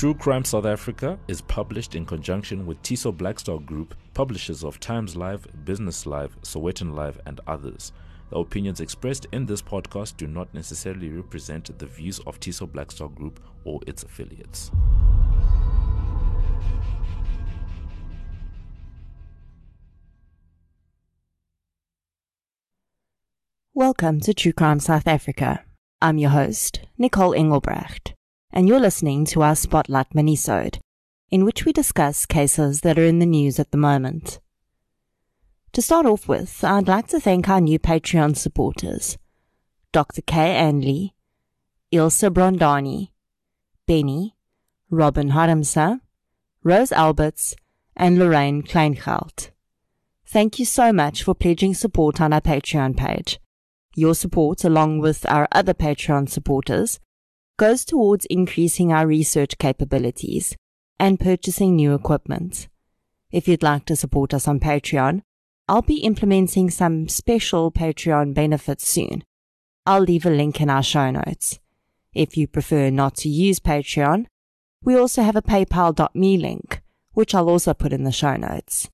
True Crime South Africa is published in conjunction with Tiso Blackstar Group, publishers of Times Live, Business Live, Sowetan Live, and others. The opinions expressed in this podcast do not necessarily represent the views of Tiso Blackstar Group or its affiliates. Welcome to True Crime South Africa. I'm your host, Nicole Engelbrecht, and you're listening to our Spotlight minisode, in which we discuss cases that are in the news at the moment. To start off with, I'd like to thank our new Patreon supporters, Dr. K. Anley, Ilse Brondani, Benny, Robin Haramsa, Rose Alberts, and Lorraine Kleingeld. Thank you so much for pledging support on our Patreon page. Your support, along with our other Patreon supporters, goes towards increasing our research capabilities and purchasing new equipment. If you'd like to support us on Patreon, I'll be implementing some special Patreon benefits soon. I'll leave a link in our show notes. If you prefer not to use Patreon, we also have a paypal.me link, which I'll also put in the show notes.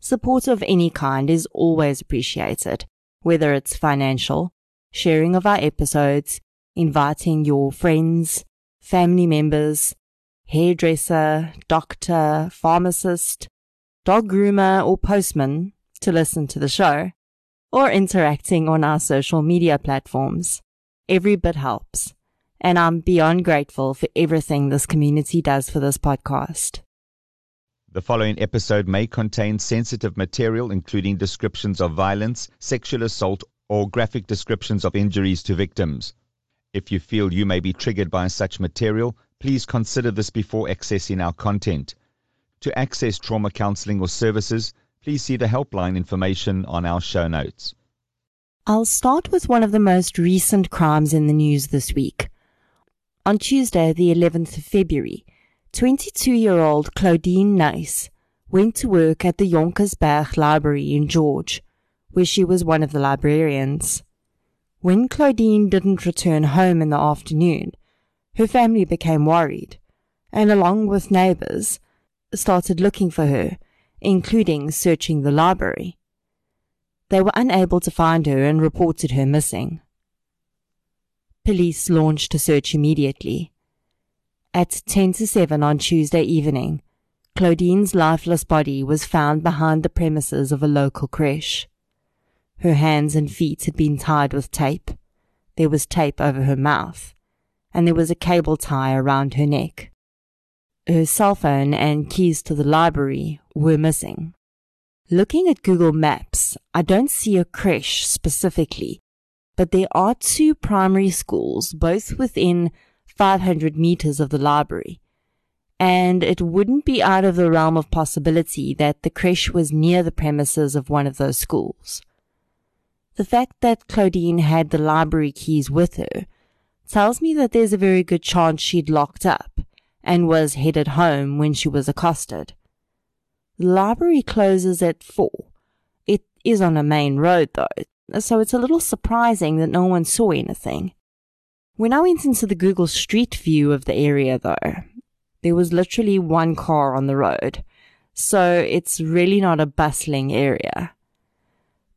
Support of any kind is always appreciated, whether it's financial, sharing of our episodes, inviting your friends, family members, hairdresser, doctor, pharmacist, dog groomer, or postman to listen to the show, or interacting on our social media platforms. Every bit helps, and I'm beyond grateful for everything this community does for this podcast. The following episode may contain sensitive material, including descriptions of violence, sexual assault, or graphic descriptions of injuries to victims. If you feel you may be triggered by such material, please consider this before accessing our content. To access trauma counseling or services, please see the helpline information on our show notes. I'll start with one of the most recent crimes in the news this week. On Tuesday, the 11th of February, 22 year old Claudine Nice went to work at the Jonkersberg Library in George, where she was one of the librarians. When Claudine didn't return home in the afternoon, her family became worried, and along with neighbors, started looking for her including searching the library. They were unable to find her and reported her missing. Police launched a search immediately. At 10 to 7 on Tuesday evening, Claudine's lifeless body was found behind the premises of a local creche. Her hands and feet had been tied with tape. There was tape over her mouth, and there was a cable tie around her neck. Her cell phone and keys to the library were missing. Looking at Google Maps, I don't see a creche specifically, but there are two primary schools, both within 500 meters of the library. And it wouldn't be out of the realm of possibility that the creche was near the premises of one of those schools. The fact that Claudine had the library keys with her tells me that there's a very good chance she'd locked up and was headed home when she was accosted. The library closes at four. It is on a main road though, so it's a little surprising that no one saw anything. When I went into the Google Street View of the area though, there was literally one car on the road, so it's really not a bustling area.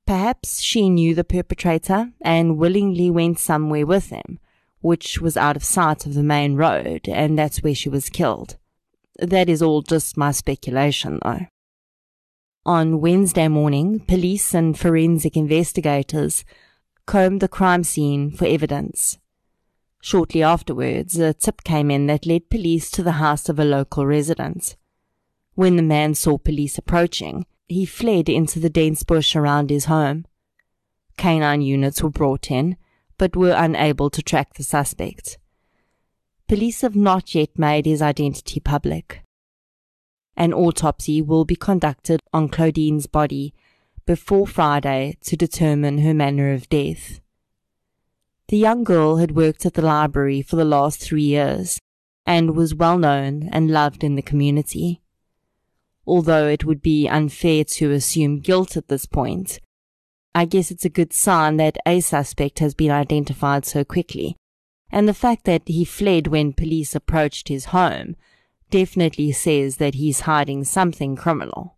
Perhaps she knew the perpetrator and willingly went somewhere with him, which was out of sight of the main road, and that's where she was killed. That is all just my speculation, though. On Wednesday morning, police and forensic investigators combed the crime scene for evidence. Shortly afterwards, a tip came in that led police to the house of a local resident. When the man saw police approaching, he fled into the dense bush around his home. Canine units were brought in, but were unable to track the suspect. Police have not yet made his identity public. An autopsy will be conducted on Claudine's body before Friday to determine her manner of death. The young girl had worked at the library for the last three years and was well known and loved in the community. Although it would be unfair to assume guilt at this point, I guess it's a good sign that a suspect has been identified so quickly, and the fact that he fled when police approached his home definitely says that he's hiding something criminal.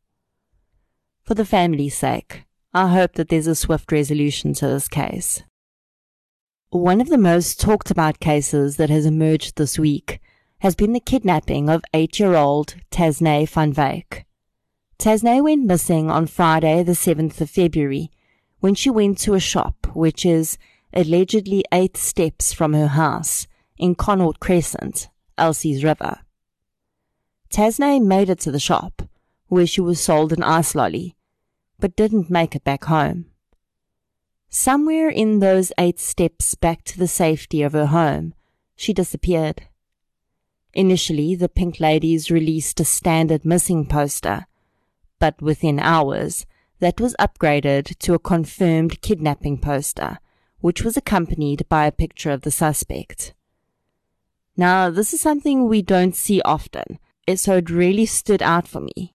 For the family's sake, I hope that there's a swift resolution to this case. One of the most talked about cases that has emerged this week has been the kidnapping of eight year old Tazne van Wyk. Tazne went missing on Friday, the 7th of February, when she went to a shop which is allegedly eight steps from her house in Connaught Crescent, Elsies River. Tazne made it to the shop, where she was sold an ice lolly, but didn't make it back home. Somewhere in those eight steps back to the safety of her home, she disappeared. Initially, the Pink Ladies released a standard missing poster, but within hours, that was upgraded to a confirmed kidnapping poster, which was accompanied by a picture of the suspect. Now, this is something we don't see often, so it really stood out for me.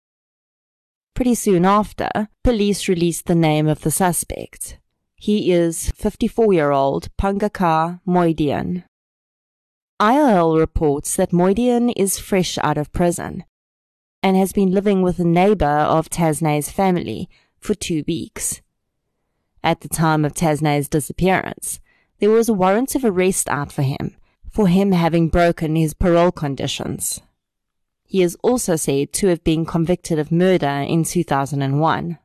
Pretty soon after, police released the name of the suspect. He is 54 year old Pangkaer Moyhdian. IOL reports that Moyhdian is fresh out of prison and has been living with a neighbor of Tazne's family for two weeks. At the time of Tazne's disappearance, there was a warrant of arrest out for him for him having broken his parole conditions. He is also said to have been convicted of murder in 2001.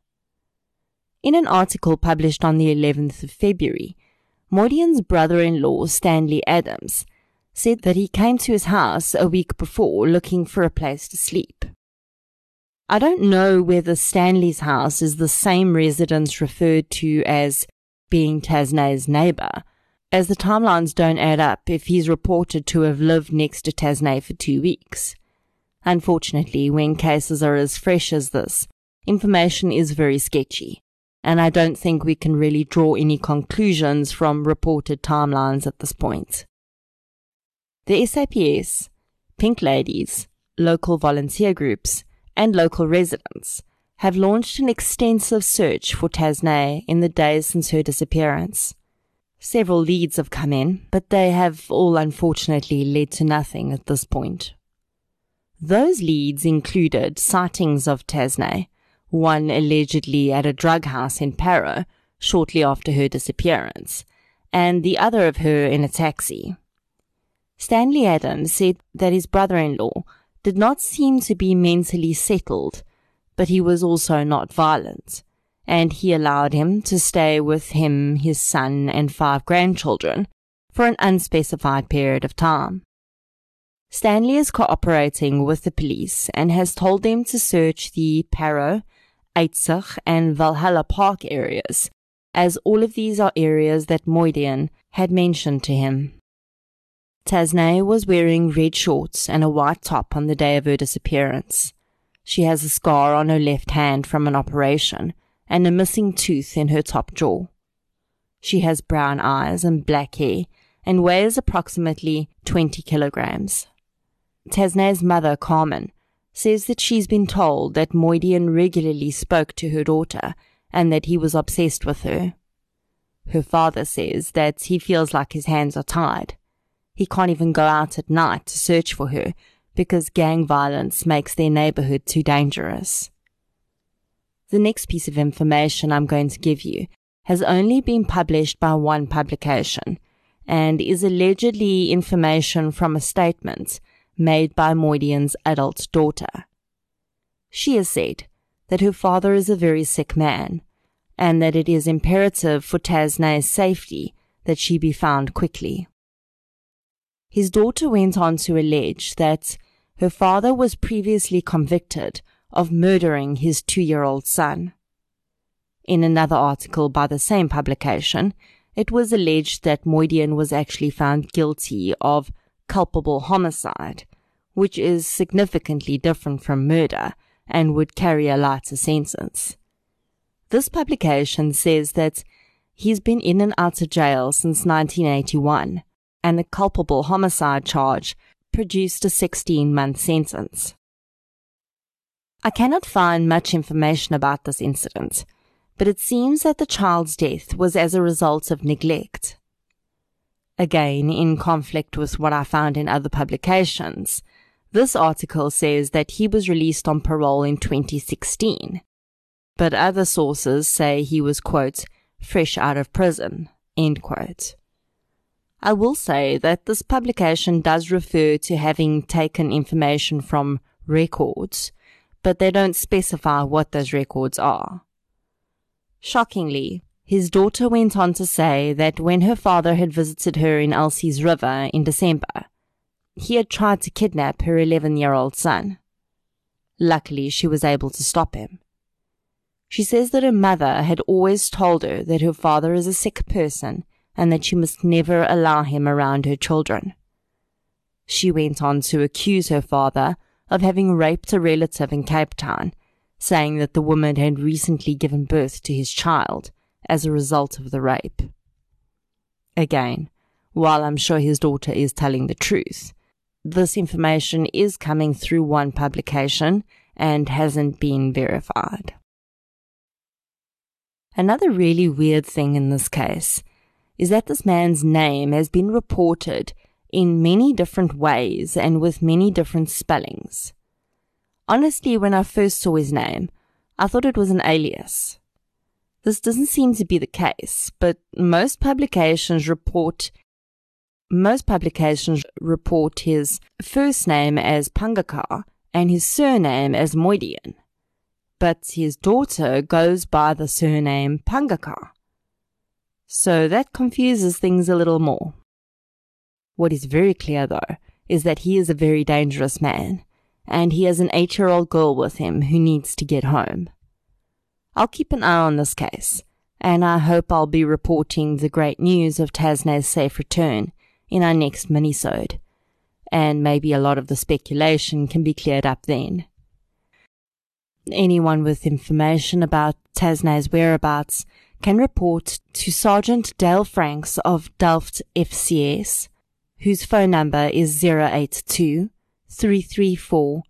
In an article published on the 11th of February, Moyhdian's brother-in-law, Stanley Adams, said that he came to his house a week before looking for a place to sleep. I don't know whether Stanley's house is the same residence referred to as being Tazne's neighbor, as the timelines don't add up if he's reported to have lived next to Tazne for two weeks. Unfortunately, when cases are as fresh as this, information is very sketchy and I don't think we can really draw any conclusions from reported timelines at this point. The SAPS, Pink Ladies, local volunteer groups, and local residents have launched an extensive search for Tazne in the days since her disappearance. Several leads have come in, but they have all unfortunately led to nothing at this point. Those leads included sightings of Tazne, one allegedly at a drug house in Parow shortly after her disappearance, and the other of her in a taxi. Stanley Adams said that his brother-in-law did not seem to be mentally settled, but he was also not violent, and he allowed him to stay with him, his son, and five grandchildren for an unspecified period of time. Stanley is cooperating with the police and has told them to search the Parow Uitsig, and Valhalla Park areas, as all of these are areas that Moyhdian had mentioned to him. Tazne was wearing red shorts and a white top on the day of her disappearance. She has a scar on her left hand from an operation and a missing tooth in her top jaw. She has brown eyes and black hair and weighs approximately 20 kilograms. Tazne's mother, Carmen, says that she's been told that Moyhdian regularly spoke to her daughter and that he was obsessed with her. Her father says that he feels like his hands are tied. He can't even go out at night to search for her because gang violence makes their neighborhood too dangerous. The next piece of information I'm going to give you has only been published by one publication and is allegedly information from a statement made by Moyhdian's adult daughter. She has said that her father is a very sick man and that it is imperative for Tazne's safety that she be found quickly. His daughter went on to allege that her father was previously convicted of murdering his two year old son. In another article by the same publication, it was alleged that Moyhdian was actually found guilty of culpable homicide, which is significantly different from murder and would carry a lighter sentence. This publication says that he's been in and out of jail since 1981, and the culpable homicide charge produced a 16 month sentence. I cannot find much information about this incident, but it seems that the child's death was as a result of neglect. Again, in conflict with what I found in other publications, this article says that he was released on parole in 2016. But other sources say he was, quote, fresh out of prison, end quote. I will say that this publication does refer to having taken information from records, but they don't specify what those records are. Shockingly, his daughter went on to say that when her father had visited her in Elsies River in December, he had tried to kidnap her 11 year old son. Luckily, she was able to stop him. She says that her mother had always told her that her father is a sick person and that she must never allow him around her children. She went on to accuse her father of having raped a relative in Cape Town, saying that the woman had recently given birth to his child as a result of the rape. Again, while I'm sure his daughter is telling the truth, this information is coming through one publication and hasn't been verified. Another really weird thing in this case is that this man's name has been reported in many different ways and with many different spellings. Honestly, when I first saw his name, I thought it was an alias. This doesn't seem to be the case, but most publications report most publications report his first name as Pangkaer and his surname as Moyhdian. But his daughter goes by the surname Pangkaer. So that confuses things a little more. What is very clear though is that he is a very dangerous man, and he has an eight year old girl with him who needs to get home. I'll keep an eye on this case, and I hope I'll be reporting the great news of Tazne's safe return in our next minisode, and maybe a lot of the speculation can be cleared up then. Anyone with information about Tazne's whereabouts can report to Sergeant Dale Franks of Delft FCS, whose phone number is 082 334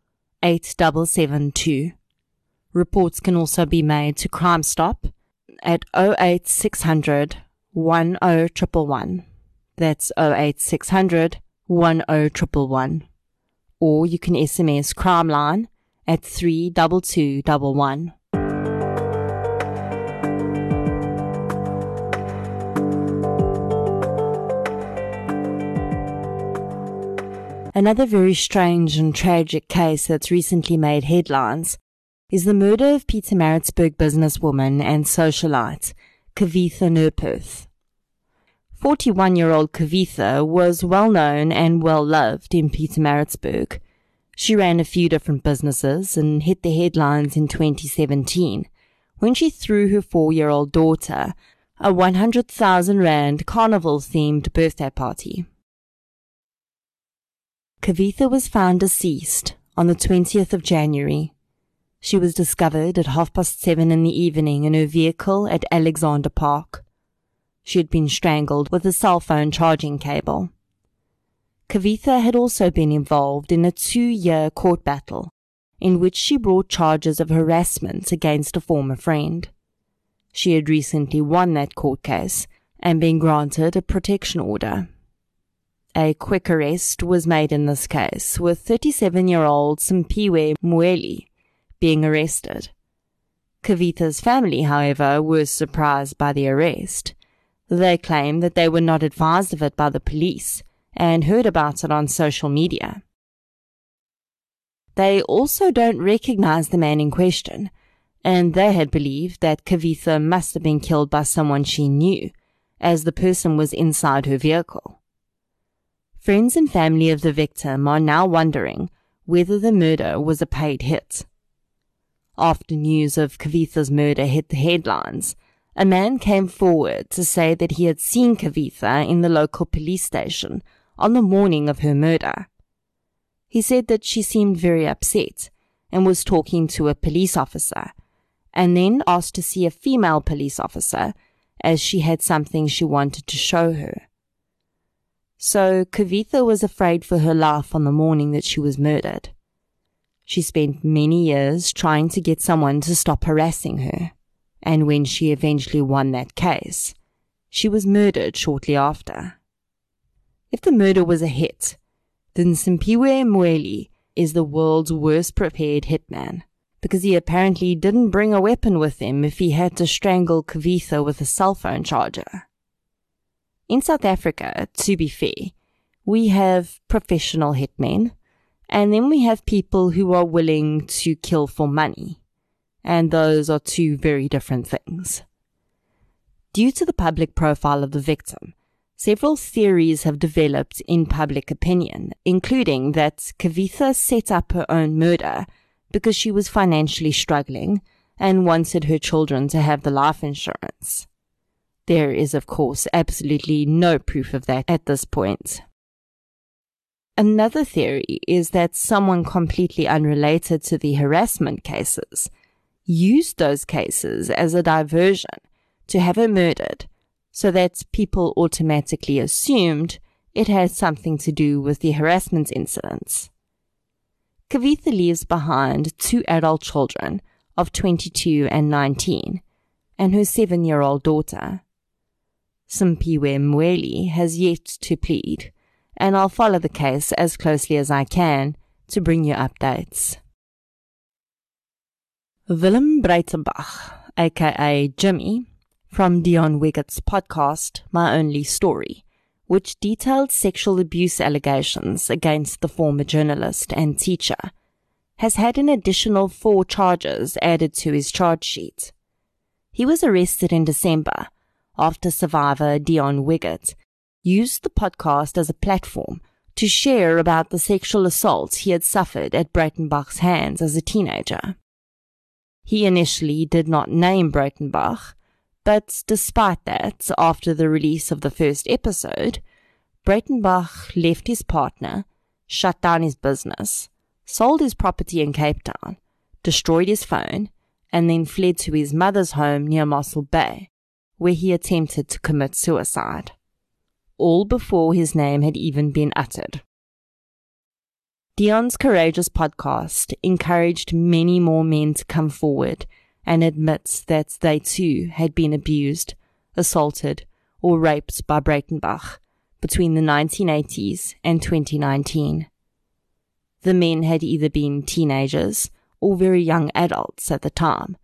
8772. Reports can also be made to Crime Stop at 08600 10111. That's 08600 10111. Or you can SMS Crime Line at 32211. Another very strange and tragic case that's recently made headlines is the murder of Pietermaritzburg businesswoman and socialite Kavitha Nurperth. 41 year old Kavitha was well known and well loved in Pietermaritzburg. She ran a few different businesses and hit the headlines in 2017 when she threw her four year old daughter a 100,000 Rand carnival themed birthday party. Kavitha was found deceased on the 20th of January she was discovered at half past seven in the evening in her vehicle at Alexandra Park. She had been strangled with a cell phone charging cable. Kavitha had also been involved in a two-year court battle in which she brought charges of harassment against a former friend. She had recently won that court case and been granted a protection order. A quick arrest was made in this case with 37-year-old Simphiwe Mweli, being arrested. Kavitha's family, however, was surprised by the arrest. They claim that they were not advised of it by the police and heard about it on social media. They also don't recognize the man in question, and they had believed that Kavitha must have been killed by someone she knew, as the person was inside her vehicle. Friends and family of the victim are now wondering whether the murder was a paid hit. After news of Kavitha's murder hit the headlines, a man came forward to say that he had seen Kavitha in the local police station on the morning of her murder. He said that she seemed very upset and was talking to a police officer, and then asked to see a female police officer as she had something she wanted to show her. So Kavitha was afraid for her life on the morning that she was murdered. She spent many years trying to get someone to stop harassing her, and when she eventually won that case, she was murdered shortly after. If the murder was a hit, then Simphiwe Mweli is the world's worst prepared hitman because he apparently didn't bring a weapon with him if he had to strangle Kavitha with a cell phone charger. In South Africa, to be fair, we have professional hitmen, and then we have people who are willing to kill for money. And those are two very different things. Due to the public profile of the victim, several theories have developed in public opinion, including that Kavitha set up her own murder because she was financially struggling and wanted her children to have the life insurance. There is, of course, absolutely no proof of that at this point. Another theory is that someone completely unrelated to the harassment cases used those cases as a diversion to have her murdered so that people automatically assumed it had something to do with the harassment incidents. Kavitha leaves behind two adult children of 22 and 19 and her seven year old daughter. Simphiwe Mweli has yet to plead, and I'll follow the case as closely as I can to bring you updates. Willem Breitenbach, aka Jimmy, from Deon Wiggett's podcast, My Only Story, which detailed sexual abuse allegations against the former journalist and teacher, has had an additional four charges added to his charge sheet. He was arrested in December after survivor Deon Wiggett used the podcast as a platform to share about the sexual assaults he had suffered at Breitenbach's hands as a teenager. He initially did not name Breitenbach, but despite that, after the release of the first episode, Breitenbach left his partner, shut down his business, sold his property in Cape Town, destroyed his phone, and then fled to his mother's home near Mossel Bay, where he attempted to commit suicide. All before his name had even been uttered. Deon's Courageous podcast encouraged many more men to come forward and admit that they too had been abused, assaulted, or raped by Breitenbach between the 1980s and 2019. The men had either been teenagers or very young adults at the time,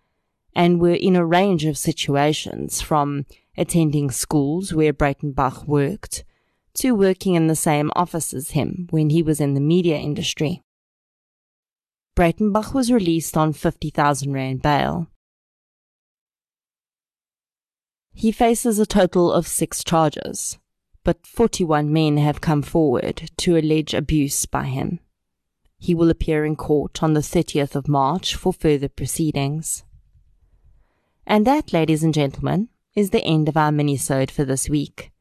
and were in a range of situations from attending schools where Breitenbach worked to working in the same office as him when he was in the media industry. Breitenbach was released on 50,000 Rand bail. He faces a total of six charges, but 41 men have come forward to allege abuse by him. He will appear in court on the 30th of March for further proceedings. And that, ladies and gentlemen, is the end of our mini-sode for this week.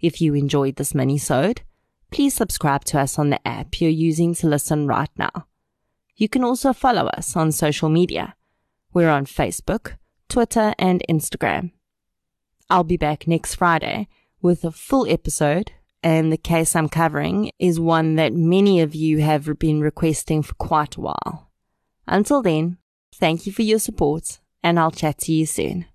If you enjoyed this mini-sode, please subscribe to us on the app you're using to listen right now. You can also follow us on social media. We're on Facebook, Twitter, and Instagram. I'll be back next Friday with a full episode, and the case I'm covering is one that many of you have been requesting for quite a while. Until then, thank you for your support, and I'll chat to you soon.